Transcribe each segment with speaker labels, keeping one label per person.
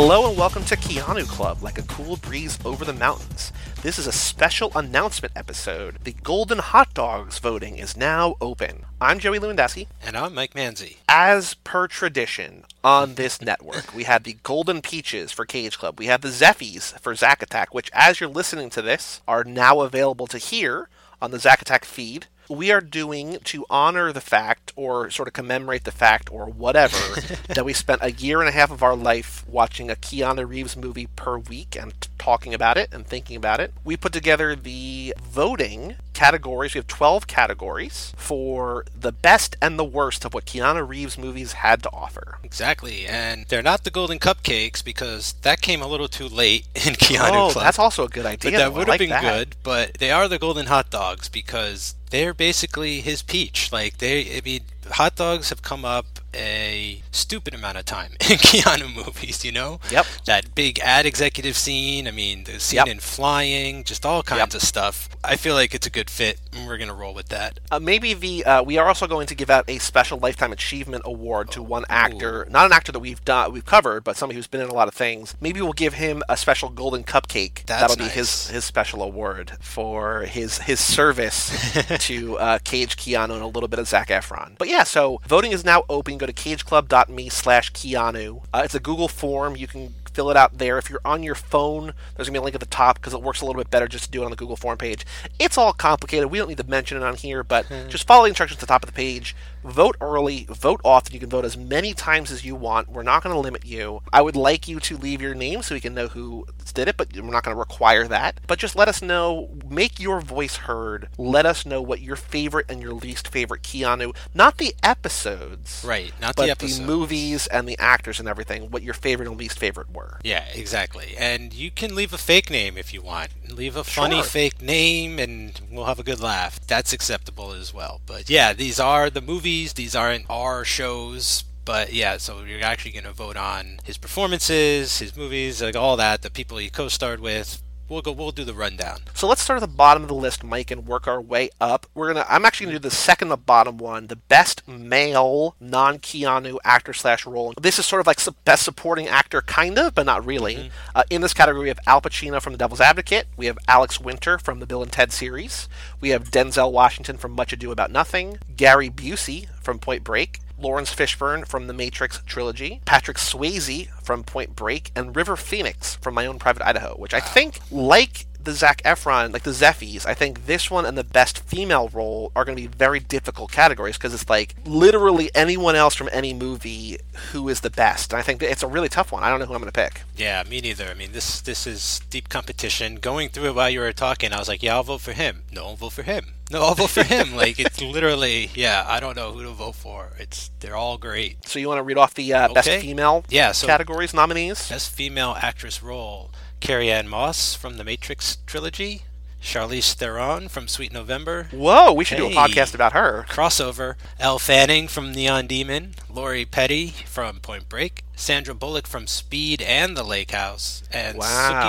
Speaker 1: Hello and welcome to Keanu Club, like a cool breeze over the mountains. This is a special announcement episode. The Golden Hot Dogs voting is now open. I'm Joey Lewandowski.
Speaker 2: And I'm Mike Manzi.
Speaker 1: As per tradition on this network, we have the Golden Peaches for Cage Club. We have the Zeffies for Zack Attack, which, as you're listening to this, are now available to hear on the Zack Attack feed we are doing to honor the fact or sort of commemorate the fact or whatever that we spent a year and a half of our life watching a Keanu Reeves movie per week and talking about it and thinking about it. We put together the voting categories. We have 12 categories for the best and the worst of what Keanu Reeves movies had to offer.
Speaker 2: Exactly. And they're not the golden cupcakes because that came a little too late in Keanu
Speaker 1: oh,
Speaker 2: Club.
Speaker 1: that's also a good idea.
Speaker 2: But that would have
Speaker 1: like
Speaker 2: been
Speaker 1: that.
Speaker 2: good, but they are the golden hot dogs because they're basically his peach. Like they, I mean, hot dogs have come up a stupid amount of time in Keanu movies. You know,
Speaker 1: Yep.
Speaker 2: that big ad executive scene. I mean, the scene
Speaker 1: Yep.
Speaker 2: in Flying, just all kinds
Speaker 1: Yep.
Speaker 2: of stuff. I feel like it's a good fit, and we're gonna roll with that.
Speaker 1: Uh, maybe the uh, we are also going to give out a special lifetime achievement award to one actor, not an actor that we've done we've covered, but somebody who's been in a lot of things. Maybe we'll give him a special golden cupcake.
Speaker 2: That's
Speaker 1: That'll be
Speaker 2: nice.
Speaker 1: his his special award for his his service to uh, Cage Keanu and a little bit of Zac Efron. But yeah, so voting is now open. To cageclub.me slash Keanu. Uh, it's a Google form. You can fill it out there. If you're on your phone, there's gonna be a link at the top because it works a little bit better just to do it on the Google form page. It's all complicated. We don't need to mention it on here, but just follow the instructions at the top of the page. Vote early, vote often. You can vote as many times as you want. We're not going to limit you. I would like you to leave your name so we can know who did it, but we're not going to require that. But just let us know, make your voice heard. Let us know what your favorite and your least favorite Keanu, not the episodes,
Speaker 2: Right, not the
Speaker 1: episodes.
Speaker 2: the
Speaker 1: movies and the actors and everything, what your favorite and least favorite were.
Speaker 2: Yeah, exactly. And you can leave a fake name if you want. Leave a funny
Speaker 1: Sure.
Speaker 2: fake name and we'll have a good laugh. That's acceptable as well. But yeah, these are the movies, these aren't our shows. But yeah, so you're actually going to vote on his performances, his movies, like all that, the people he co-starred with. We'll go. We'll do the rundown.
Speaker 1: So let's start at the bottom of the list, Mike, and work our way up. We're gonna. I'm actually gonna do the second to bottom one, the best male non-Keanu actor slash role. This is sort of like best supporting actor, kind of, but not really. Uh, in this category, we have Al Pacino from The Devil's Advocate. We have Alex Winter from the Bill and Ted series. We have Denzel Washington from Much Ado About Nothing. Gary Busey from Point Break. Laurence Fishburne from the Matrix trilogy, Patrick Swayze from Point Break, and River Phoenix from My Own Private Idaho, which I think, like the Zac Efron, like the Zeffies, I think this one and the best female role are going to be very difficult categories because it's like literally anyone else from any movie who is the best. And I think it's a really tough one. I don't know who I'm going to pick.
Speaker 2: Yeah, me neither. I mean, this this is deep competition. Going through it while you were talking, I was like, yeah, I'll vote for him. No, I'll vote for him. No, I'll vote for him. like it's literally, yeah, I don't know who to vote for. It's they're all great.
Speaker 1: So you want to read off the uh, best female
Speaker 2: Yeah, so
Speaker 1: categories nominees?
Speaker 2: Best female actress role: Carrie Ann Moss from the Matrix trilogy, Charlize Theron from Sweet November,
Speaker 1: Whoa, we should do a podcast about her.
Speaker 2: crossover: Elle Fanning from Neon Demon, Lori Petty from Point Break, Sandra Bullock from Speed and The Lake House, and
Speaker 1: Wow.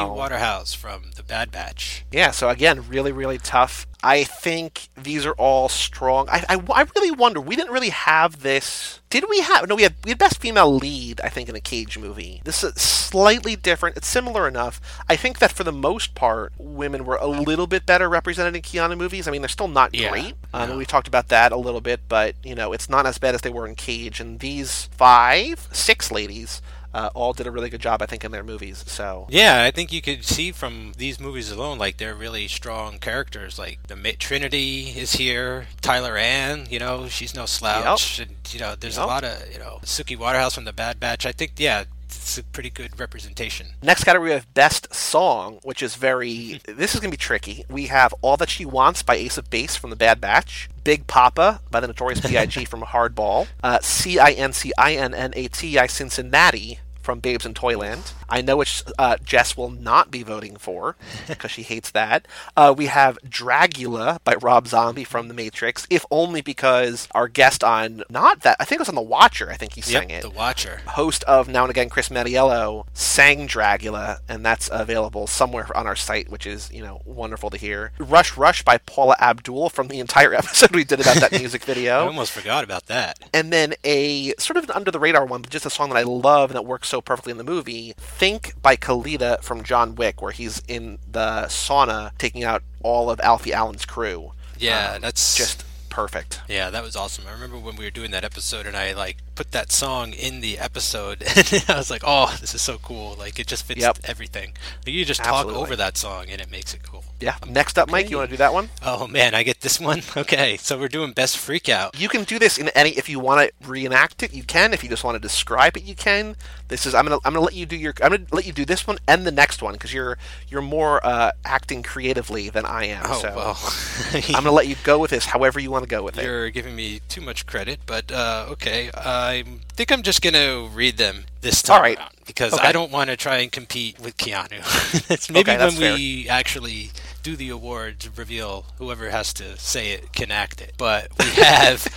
Speaker 2: Suki Waterhouse from The Bad Batch.
Speaker 1: Yeah, so again, really, really tough. I think these are all strong. I, I, I really wonder. We didn't really have this. Did we have? No, we had we had best female lead. I think in a Cage movie. This is slightly different. It's similar enough. I think that for the most part, women were a little bit better represented in Keanu movies. I mean, they're still not
Speaker 2: Yeah,
Speaker 1: great. Um,
Speaker 2: no.
Speaker 1: we talked about that a little bit, but you know, it's not as bad as they were in Cage. And these five, six ladies. Uh, all did a really good job, I think, in their movies. So
Speaker 2: Yeah, I think you could see from these movies alone, like they're really strong characters. Like the Trinity is here, Tyler Ann, you know, she's no slouch, and you know, there's
Speaker 1: Yep.
Speaker 2: a lot of you know Suki Waterhouse from the Bad Batch. I think, yeah, it's a pretty good representation.
Speaker 1: Next category we have Best Song, which is very. this is going to be tricky. We have All That She Wants by Ace of Base from The Bad Batch, Big Poppa by the Notorious B.I.G. from Hardball, uh, C I N C I N N A T I Cincinnati from Babes in Toyland. I know which uh, Jess will not be voting for because she hates that. Uh, we have Dragula by Rob Zombie from The Matrix, if only because our guest on not that I think it was on The Watcher. I think he sang it
Speaker 2: The Watcher.
Speaker 1: host of Now and Again, Chris Mattiello, sang Dragula, and that's available somewhere on our site, which is, you know, wonderful to hear. Rush Rush by Paula Abdul from the entire episode we did about that music video.
Speaker 2: I almost forgot about that.
Speaker 1: And then a sort of an under the radar one, but just a song that I love and that works so so perfectly in the movie. Think by Kaleida from John Wick, where he's in the sauna taking out all of Alfie Allen's crew.
Speaker 2: Yeah,
Speaker 1: Um,
Speaker 2: that's
Speaker 1: just perfect.
Speaker 2: Yeah, that was awesome. I remember when we were doing that episode and I like put that song in the episode and I was like, "Oh, this is so cool. Like it just fits
Speaker 1: Yep.
Speaker 2: everything." Like, you just
Speaker 1: Absolutely.
Speaker 2: talk over that song and it makes it cool.
Speaker 1: Yeah. Next up, Mike, you want to do that one?
Speaker 2: Oh man, I get this one. Okay, so we're doing best freak out.
Speaker 1: You can do this in any. If you want to reenact it, you can. If you just want to describe it, you can. This is. I'm gonna. I'm gonna let you do your. I'm gonna let you do this one and the next one because you're you're more uh, acting creatively than I am.
Speaker 2: Oh
Speaker 1: so
Speaker 2: well,
Speaker 1: I'm gonna let you go with this however you want to go with it.
Speaker 2: you're giving me too much credit, but uh, okay. I think I'm just gonna read them this time
Speaker 1: All right.
Speaker 2: around because
Speaker 1: Okay.
Speaker 2: I don't want to try and compete with Keanu. it's maybe
Speaker 1: Okay,
Speaker 2: when we actually do the awards reveal whoever has to say it can act it. But we have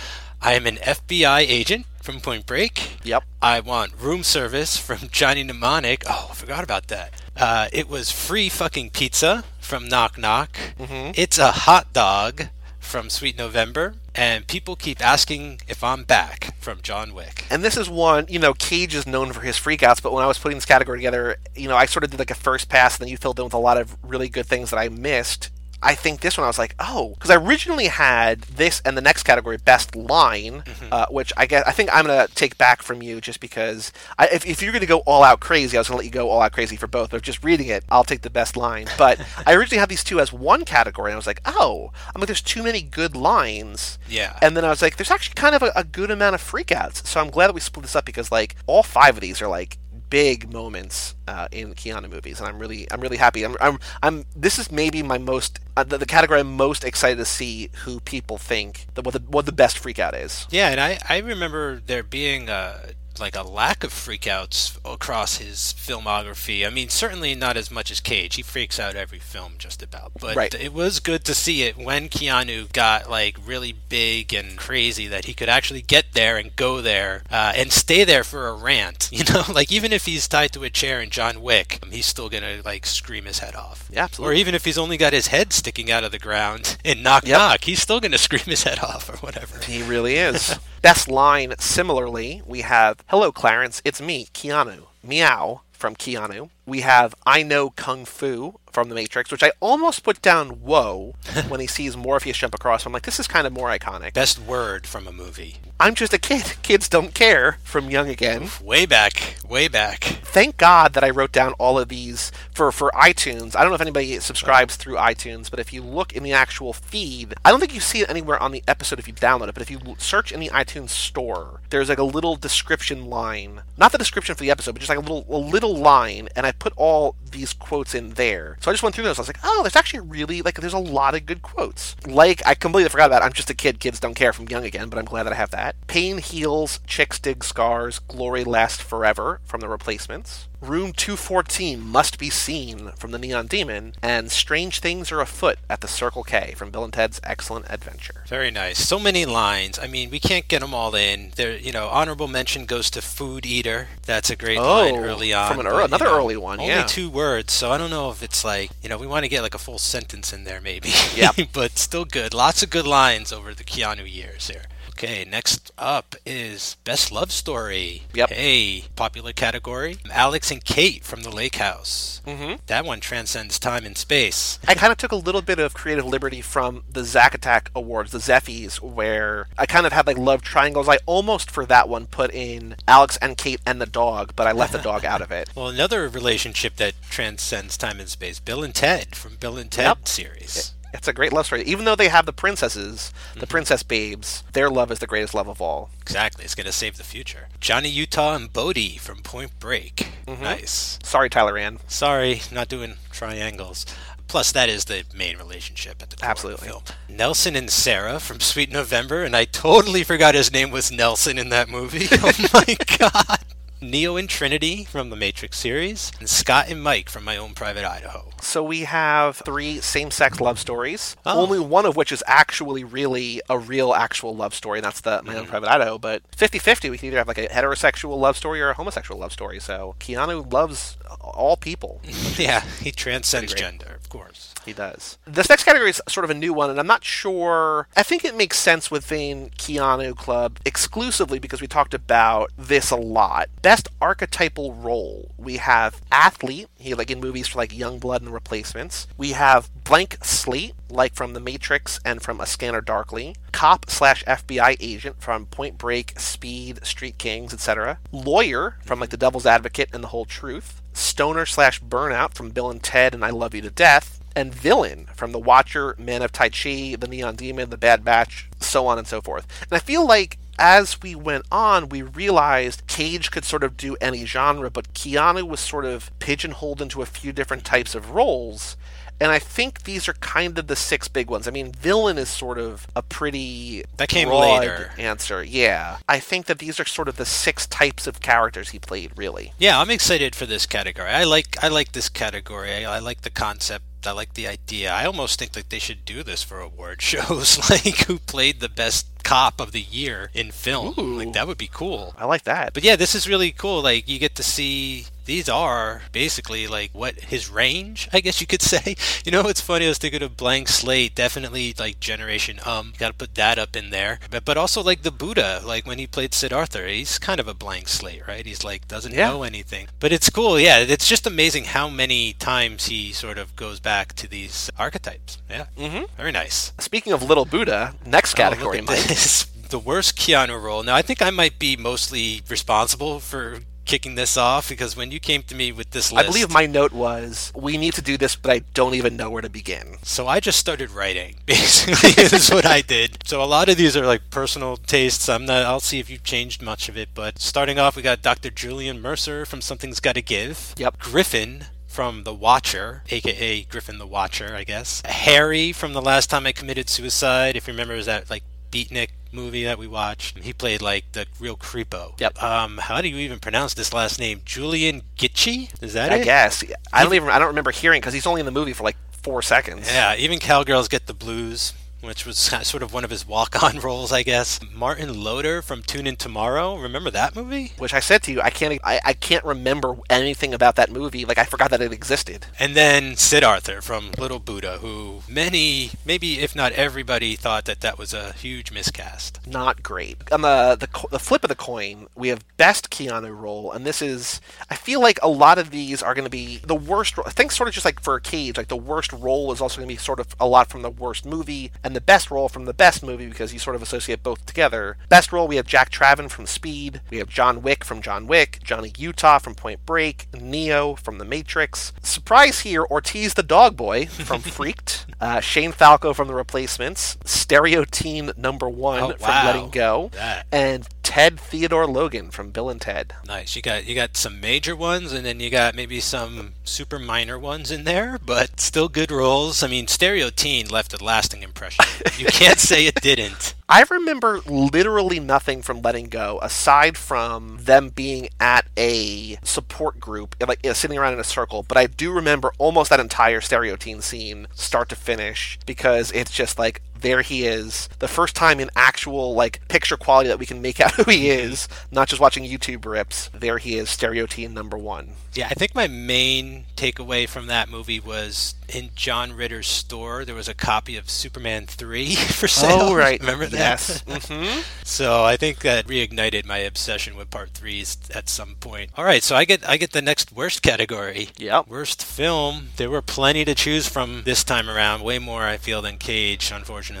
Speaker 2: I am an FBI agent from Point Break.
Speaker 1: Yep.
Speaker 2: I want room service from Johnny Mnemonic. Oh, I forgot about that. Uh, it was free fucking pizza from Knock Knock. It's a hot dog from Sweet November. And people keep asking if I'm back from John Wick.
Speaker 1: And this is one, you know, Cage is known for his freakouts, but when I was putting this category together, you know, I sort of did like a first pass, and then you filled in with a lot of really good things that I missed. I think this one I was like, oh, because I originally had this and the next category, best line, uh, which I guess I think I'm gonna take back from you just because I, if, if you're gonna go all out crazy, I was gonna let you go all out crazy for both. But just reading it, I'll take the best line. But I originally had these two as one category, and I was like, oh, I'm like, there's too many good lines.
Speaker 2: Yeah.
Speaker 1: And then I was like, there's actually kind of a, a good amount of freakouts. So I'm glad that we split this up because like all five of these are like big moments uh, in Keanu movies, and I'm really I'm really happy. I'm I'm, I'm this is maybe my most uh, the, the category I'm most excited to see who people think that what the what the best freakout is.
Speaker 2: Yeah, and I, I remember there being a, like a lack of freakouts across his filmography. I mean, certainly not as much as Cage. He freaks out every film just about. But
Speaker 1: Right.
Speaker 2: it was good to see it when Keanu got like really big and crazy that he could actually get there and go there uh, and stay there for a rant. You know, like even if he's tied to a chair in John Wick, he's still gonna like scream his head off.
Speaker 1: Yeah,
Speaker 2: Or even if he's only got his head sticking out of the ground in Knock
Speaker 1: Yep.
Speaker 2: Knock, he's still gonna scream his head off or whatever.
Speaker 1: He really is. Best line, similarly, we have Hello, Clarence, it's me, Keanu. Meow from Keanu. We have I Know Kung Fu from The Matrix, which I almost put down Whoa when he sees Morpheus jump across. I'm like, this is kind of more iconic.
Speaker 2: Best word from a movie.
Speaker 1: I'm just a kid. Kids don't care from Young Again.
Speaker 2: Way back, way back.
Speaker 1: Thank God that I wrote down all of these for, for iTunes. I don't know if anybody subscribes through iTunes, but if you look in the actual feed, I don't think you see it anywhere on the episode if you download it, but if you search in the iTunes store, there's like a little description line. Not the description for the episode, but just like a little a little line, and I put all these quotes in there. So I just went through those. I was like, oh, there's actually really like there's a lot of good quotes. Like I completely forgot about I'm just a kid, kids don't care from Young Again, but I'm glad that I have that. Pain heals, chicks dig scars, glory lasts forever from the replacements. Room 214 must be seen from the Neon Demon, and Strange Things Are Afoot at the Circle K from Bill and Ted's Excellent Adventure.
Speaker 2: Very nice. So many lines. I mean, we can't get them all in. There, you know, honorable mention goes to Food Eater. That's a great oh, line
Speaker 1: Oh,
Speaker 2: early on.
Speaker 1: from an
Speaker 2: but,
Speaker 1: ear-
Speaker 2: you
Speaker 1: another
Speaker 2: know,
Speaker 1: early one,
Speaker 2: Only
Speaker 1: yeah.
Speaker 2: two words, so I don't know if it's like, you know, we want to get like a full sentence in there maybe.
Speaker 1: Yeah.
Speaker 2: but still good. Lots of good lines over the Keanu years here. Okay, next up is Best Love Story.
Speaker 1: Yep.
Speaker 2: Hey, popular category. Alex and Kate from the Lake House.
Speaker 1: Mhm.
Speaker 2: That one transcends time and space.
Speaker 1: I kind of took a little bit of creative liberty from the Zack Attack Awards, the Zeffies, where I kind of had like love triangles. I almost for that one put in Alex and Kate and the dog, but I left the dog out of it.
Speaker 2: Well, another relationship that transcends time and space, Bill and Ted from Bill and Ted
Speaker 1: Yep.
Speaker 2: series.
Speaker 1: It's a great love story. Even though they have the princesses, the princess babes, their love is the greatest love of all.
Speaker 2: Exactly, it's going to save the future. Johnny Utah and Bodhi from Point Break.
Speaker 1: Mm-hmm.
Speaker 2: Nice.
Speaker 1: Sorry, Tyler Ann.
Speaker 2: Sorry, not doing triangles. Plus, that is the main relationship at the core
Speaker 1: Absolutely.
Speaker 2: of the film. Nelson and Sarah from Sweet November, and I totally forgot his name was Nelson in that movie. oh my god. Neo and Trinity from the Matrix series, and Scott and Mike from My Own Private Idaho.
Speaker 1: So we have three same-sex love stories.
Speaker 2: Oh.
Speaker 1: Only one of which is actually really a real actual love story, and that's the My Own mm-hmm. Private Idaho. But 50-50, we can either have like a heterosexual love story or a homosexual love story. So Keanu loves all people.
Speaker 2: yeah, he transcends gender, of course.
Speaker 1: He does. This next category is sort of a new one, and I'm not sure. I think it makes sense within Keanu Club exclusively because we talked about this a lot. Best best archetypal role, we have athlete, he like in movies for like Youngblood and Replacements. We have blank slate, like from The Matrix and from A Scanner Darkly. Cop slash FBI agent from Point Break, Speed, Street Kings, etc. Lawyer from like The Devil's Advocate and The Whole Truth. Stoner slash Burnout from Bill and Ted and I Love You to Death and villain from The Watcher, Man of Tai Chi, The Neon Demon, The Bad Batch, so on and so forth. And I feel like as we went on, we realized Cage could sort of do any genre, but Keanu was sort of pigeonholed into a few different types of roles. And I think these are kind of the six big ones. I mean, villain is sort of a pretty
Speaker 2: that came
Speaker 1: broad
Speaker 2: later
Speaker 1: answer. Yeah, I think that these are sort of the six types of characters he played. Really.
Speaker 2: Yeah, I'm excited for this category. I like I like this category. I, I like the concept I like the idea. I almost think that they should do this for award shows, like who played the best cop of the year in film.
Speaker 1: Ooh.
Speaker 2: Like that would be cool.
Speaker 1: I like that.
Speaker 2: But yeah, this is really cool. Like you get to see these are basically like what his range, I guess you could say. You know, it's funny. I was thinking of Blank Slate, definitely like Generation Um. Got to put that up in there. But but also like the Buddha, like when he played Siddhartha, he's kind of a blank slate, right? He's like doesn't
Speaker 1: Yeah.
Speaker 2: know anything. But it's cool. Yeah, it's just amazing how many times he sort of goes back to these archetypes. Yeah,
Speaker 1: Mhm.
Speaker 2: very nice.
Speaker 1: Speaking of Little Buddha, next category,
Speaker 2: Oh, look at
Speaker 1: Mike.
Speaker 2: this. The worst Keanu role. Now, I think I might be mostly responsible for kicking this off because when you came to me with this list, I
Speaker 1: believe my note was, "We need to do this, but I don't even know where to begin."
Speaker 2: so I just started writing. Basically, is what I did. So a lot of these are like personal tastes. I'm not. I'll see if you've changed much of it. But starting off, we got Dr. Julian Mercer from Something's Got to Give.
Speaker 1: Yep.
Speaker 2: Griffin from The Watcher, aka Griffin the Watcher, I guess. Harry from The Last Time I Committed Suicide. If you remember, is that like Beatnik movie that we watched? He played like the real creepo.
Speaker 1: Yep.
Speaker 2: Um, how do you even pronounce this last name? Julian Gitche? Is that it?
Speaker 1: I
Speaker 2: it?
Speaker 1: guess I don't even. I don't remember hearing because he's only in the movie for like four seconds.
Speaker 2: Yeah, even Cowgirls Get the Blues, which was sort of one of his walk-on roles, I guess. Martin Loader from Tune In Tomorrow. Remember that movie?
Speaker 1: Which I said to you, I can't. I, I can't remember anything about that movie. Like I forgot that it existed.
Speaker 2: And then Siddhartha from Little Buddha, who many, maybe if not everybody, thought that that was a huge miscast.
Speaker 1: Not great. On the the the flip of the coin, we have best Keanu role, and this is. I feel like a lot of these are going to be the worst. I think sort of just like for Cage, like the worst role is also going to be sort of a lot from the worst movie, and the best role from the best movie because you sort of associate both together. Best role we have Jack Traven from Speed, we have John Wick from John Wick, Johnny Utah from Point Break, Neo from The Matrix. Surprise here, Ortiz the Dog Boy from Freaked, uh, Shane Falco from The Replacements, Stereo Teen Number One
Speaker 2: Oh,
Speaker 1: from
Speaker 2: wow.
Speaker 1: Letting Go,
Speaker 2: That.
Speaker 1: and Ted Theodore Logan from Bill and Ted.
Speaker 2: Nice. You got you got some major ones, and then you got maybe some super minor ones in there, but still good roles. I mean, Stereo Teen left a lasting impression. You can't say it didn't.
Speaker 1: I remember literally nothing from Letting Go aside from them being at a support group, like uh, sitting around in a circle. But I do remember almost that entire stereotype scene, start to finish, because it's just like there he is, the first time in actual like picture quality that we can make out who he is, not just watching YouTube rips. There he is, stereo stereotype number one.
Speaker 2: Yeah, I think my main takeaway from that movie was in John Ritter's store there was a copy of Superman 3 for sale.
Speaker 1: Oh right,
Speaker 2: Remember that?
Speaker 1: Yes. hmm
Speaker 2: So I think that reignited my obsession with part threes at some point. All right, so I get I get the next worst category.
Speaker 1: Yep.
Speaker 2: Worst film. There were plenty to choose from this time around. Way more I feel than Cage, unfortunately.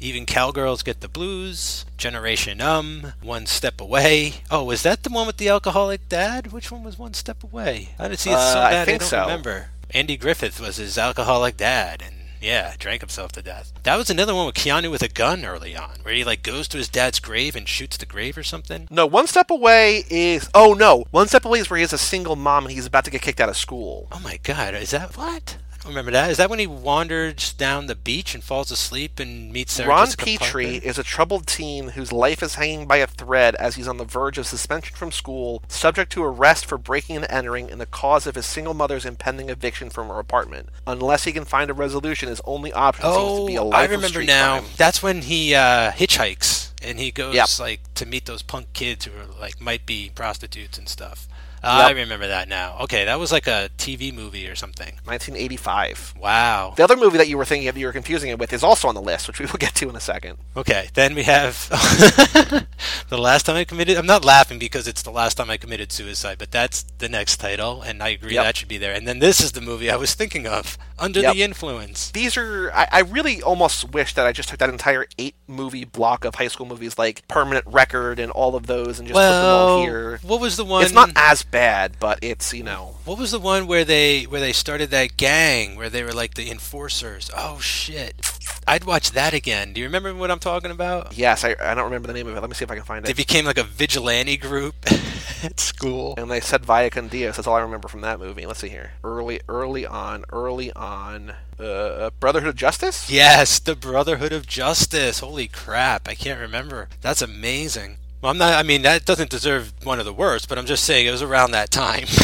Speaker 2: Even Cowgirls get the blues. Generation Um. One Step Away. Oh, was that the one with the alcoholic dad? Which one was One Step Away? I didn't see it so
Speaker 1: Uh, I
Speaker 2: bad. I,
Speaker 1: think
Speaker 2: don't
Speaker 1: so.
Speaker 2: remember. Andy Griffith was his alcoholic dad, and yeah, drank himself to death. That was another one with Keanu with a gun early on, where he like goes to his dad's grave and shoots the grave or something.
Speaker 1: No, one step away is. Oh no, one step away is where he has a single mom and he's about to get kicked out of school.
Speaker 2: Oh my god, is that what? Remember that. Is that when he wanders down the beach and falls asleep and meets Sarah
Speaker 1: Ron
Speaker 2: Jessica
Speaker 1: Petrie
Speaker 2: Parker?
Speaker 1: is a troubled teen whose life is hanging by a thread as he's on the verge of suspension from school, subject to arrest for breaking and entering in the cause of his single mother's impending eviction from her apartment. Unless he can find a resolution, his only option seems to be a
Speaker 2: Oh,
Speaker 1: life
Speaker 2: I remember now.
Speaker 1: crime.
Speaker 2: That's when he uh, hitchhikes and he goes
Speaker 1: Yep.
Speaker 2: like to meet those punk kids who are like might be prostitutes and stuff. Uh, I remember that now. Okay, that was like a TV movie or something.
Speaker 1: 1985.
Speaker 2: Wow.
Speaker 1: The other movie that you were thinking of, you were confusing it with, is also on the list, which we will get to in a second.
Speaker 2: Okay, then we have the last time I committed. I'm not laughing because it's the last time I committed suicide, but that's the next title, and I agree
Speaker 1: Yep.
Speaker 2: that should be there. And then this is the movie I was thinking of, Under
Speaker 1: Yep.
Speaker 2: the Influence.
Speaker 1: These are. I, I really almost wish that I just took that entire eight movie block of high school movies, like Permanent Record and all of those, and just put them all here.
Speaker 2: what was the one?
Speaker 1: It's not as bad, but it's you know.
Speaker 2: What was the one where they where they started that gang where they were like the enforcers? Oh shit! I'd watch that again. Do you remember what I'm talking about?
Speaker 1: Yes, I, I don't remember the name of it. Let me see if I can find it.
Speaker 2: They
Speaker 1: it.
Speaker 2: became like a vigilante group at school.
Speaker 1: And they said Via con Dios. That's all I remember from that movie. Let's see here. Early, early on, early on. Uh, Brotherhood of Justice.
Speaker 2: Yes, the Brotherhood of Justice. Holy crap! I can't remember. That's amazing. Well, I'm not. I mean, that doesn't deserve one of the worst, but I'm just saying it was around that time.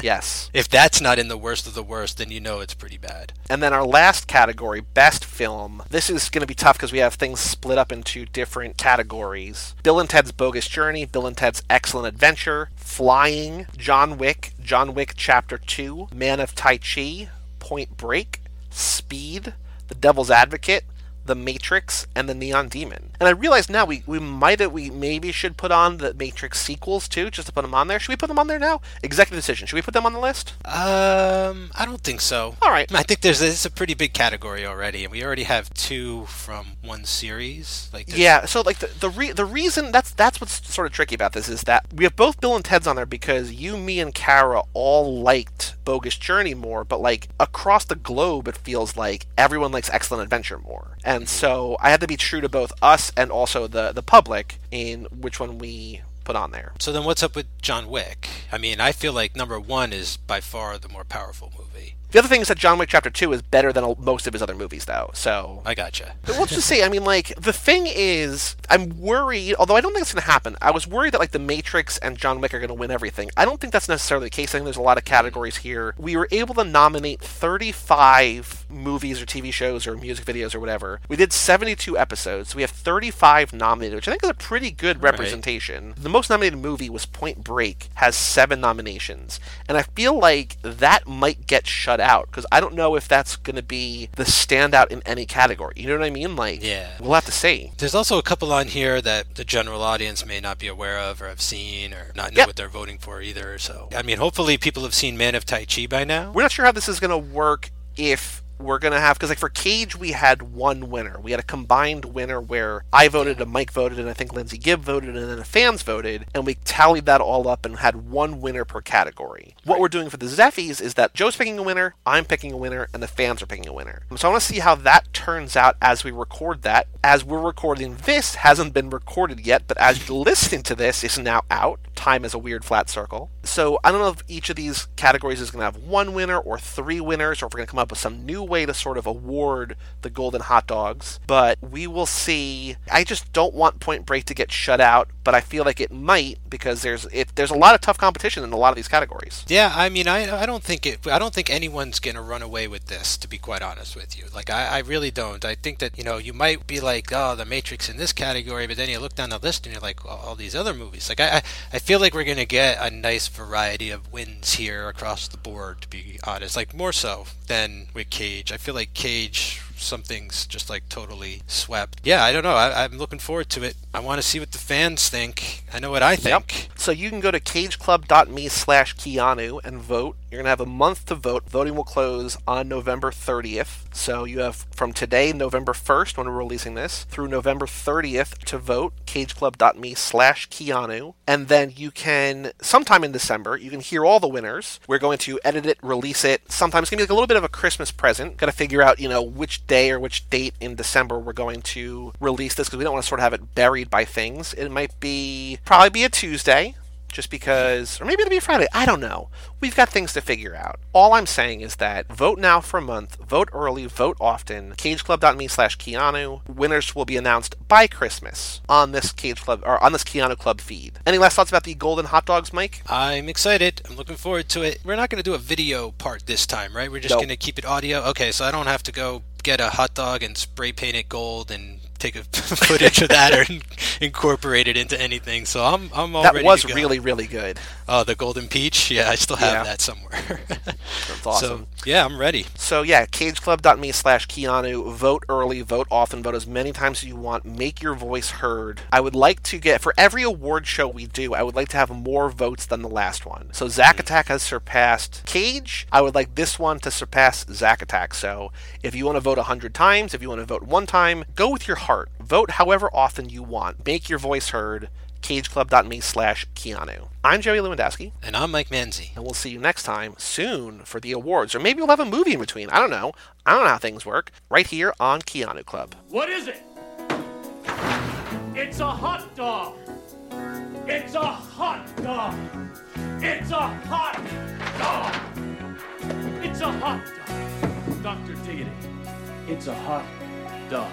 Speaker 1: Yes.
Speaker 2: if that's not in the worst of the worst, then you know it's pretty bad.
Speaker 1: And then our last category, best film. This is going to be tough because we have things split up into different categories. Bill and Ted's Bogus Journey, Bill and Ted's Excellent Adventure, Flying, John Wick, John Wick Chapter 2, Man of Tai Chi, Point Break, Speed, The Devil's Advocate, The Matrix, and The Neon Demon. And I realize now we, we might have, we maybe should put on the Matrix sequels too, just to put them on there. Should we put them on there now? Executive decision. Should we put them on the list?
Speaker 2: Um, I don't think so.
Speaker 1: All right.
Speaker 2: I think there's it's a pretty big category already, and we already have two from one series. Like there's-
Speaker 1: Yeah, so like the the, re- the reason that's that's what's sort of tricky about this is that we have both Bill and Ted's on there because you, me, and Kara all liked Bogus Journey more, but like across the globe, it feels like everyone likes Excellent Adventure more, and so I had to be true to both us and also the the public in which one we put on there.
Speaker 2: So then, what's up with John Wick? I mean, I feel like number one is by far the more powerful movie.
Speaker 1: The other thing is that John Wick Chapter Two is better than most of his other movies, though. So
Speaker 2: I gotcha.
Speaker 1: But let's just say, I mean, like, the thing is, I'm worried, although I don't think it's going to happen. I was worried that, like, The Matrix and John Wick are going to win everything. I don't think that's necessarily the case. I think there's a lot of categories here. We were able to nominate 35 movies or TV shows or music videos or whatever. We did 72 episodes. So we have 35 nominated, which I think is a pretty good
Speaker 2: Right.
Speaker 1: representation. The most nominated movie was Point Break, has seven nominations. And I feel like that might get shut out because I don't know if that's going to be the standout in any category. You know what I mean? Like,
Speaker 2: Yeah.
Speaker 1: we'll have to see.
Speaker 2: There's also a couple on here that the general audience may not be aware of or have seen or not know
Speaker 1: Yep.
Speaker 2: what they're voting for either. So, I mean, hopefully people have seen Man of Tai Chi by now.
Speaker 1: We're not sure how this is going to work if we're going to have because like for cage we had one winner. We had a combined winner where i voted and mike voted and i think lindsay gibb voted and then the fans voted and we tallied that all up and had one winner per category. What we're doing for the Zeffies is that joe's picking a winner i'm picking a winner and the fans are picking a winner. So i want to see how that turns out as we record that. As we're recording this hasn't been recorded yet but as you're listening to this it's now out time is a weird flat circle so i don't know if each of these categories is going to have one winner or three winners or if we're going to come up with some new way to sort of award the golden hot dogs but we will see i just don't want point break to get shut out but i feel like it might because there's it there's a lot of tough competition in a lot of these categories
Speaker 2: Yeah, I mean, I, I don't think it. I don't think anyone's gonna run away with this. To be quite honest with you, like I, I really don't. I think that you know you might be like, oh, The Matrix in this category, but then you look down the list and you're like, well, all these other movies. Like I, I, I feel like we're gonna get a nice variety of wins here across the board. To be honest, like more so than with Cage. I feel like Cage. Something's just like totally swept. Yeah, I don't know. I, I'm looking forward to it. I want to see what the fans think. I know what I think.
Speaker 1: So you can go to cageclub.me slash Keanu and vote. You're going to have a month to vote. Voting will close on November 30th. So you have from today, November 1st, when we're releasing this, through November 30th to vote. cageclub.me slash Keanu. And then you can, sometime in December, you can hear all the winners. We're going to edit it, release it. Sometimes it's going to be like a little bit of a Christmas present. Got to figure out, you know, which day or which date in December we're going to release this because we don't want to sort of have it buried by things. It might be, probably be a Tuesday just because, or maybe it'll be Friday. I don't know. We've got things to figure out. All I'm saying is that vote now for a month, vote early, vote often. CageClub.me slash Keanu. Winners will be announced by Christmas on this Cage Club or on this Keanu Club feed. Any last thoughts about the golden hot dogs, Mike?
Speaker 2: I'm excited. I'm looking forward to it. We're not going to do a video part this time, right? We're just
Speaker 1: Nope.
Speaker 2: going to keep it audio. Okay, so I don't have to go get a hot dog and spray paint it gold and take a footage of that or it into anything. So I'm I'm all
Speaker 1: that was really really good.
Speaker 2: Oh, the Golden Peach. Yeah, I still have
Speaker 1: Yeah.
Speaker 2: that somewhere.
Speaker 1: That's awesome.
Speaker 2: So yeah, I'm ready.
Speaker 1: So yeah, cageclub.me slash Keanu. Vote early, vote often, vote as many times as you want. Make your voice heard. I would like to get for every award show we do, I would like to have more votes than the last one. So Zack mm-hmm. Attack has surpassed Cage. I would like this one to surpass Zack Attack. So if you want to vote hundred times, if you want to vote one time, go with your heart. Vote however often you want. Make your voice heard. cageclub.me slash Keanu. I'm Joey Lewandowski.
Speaker 2: And I'm Mike Manzi.
Speaker 1: And we'll see you next time soon for the awards. Or maybe we'll have a movie in between. I don't know. I don't know how things work. Right here on Keanu Club.
Speaker 3: What is it? It's a hot dog. It's a hot dog. It's a hot dog. It's a hot dog. Dr. Diggity. It's a hot dog.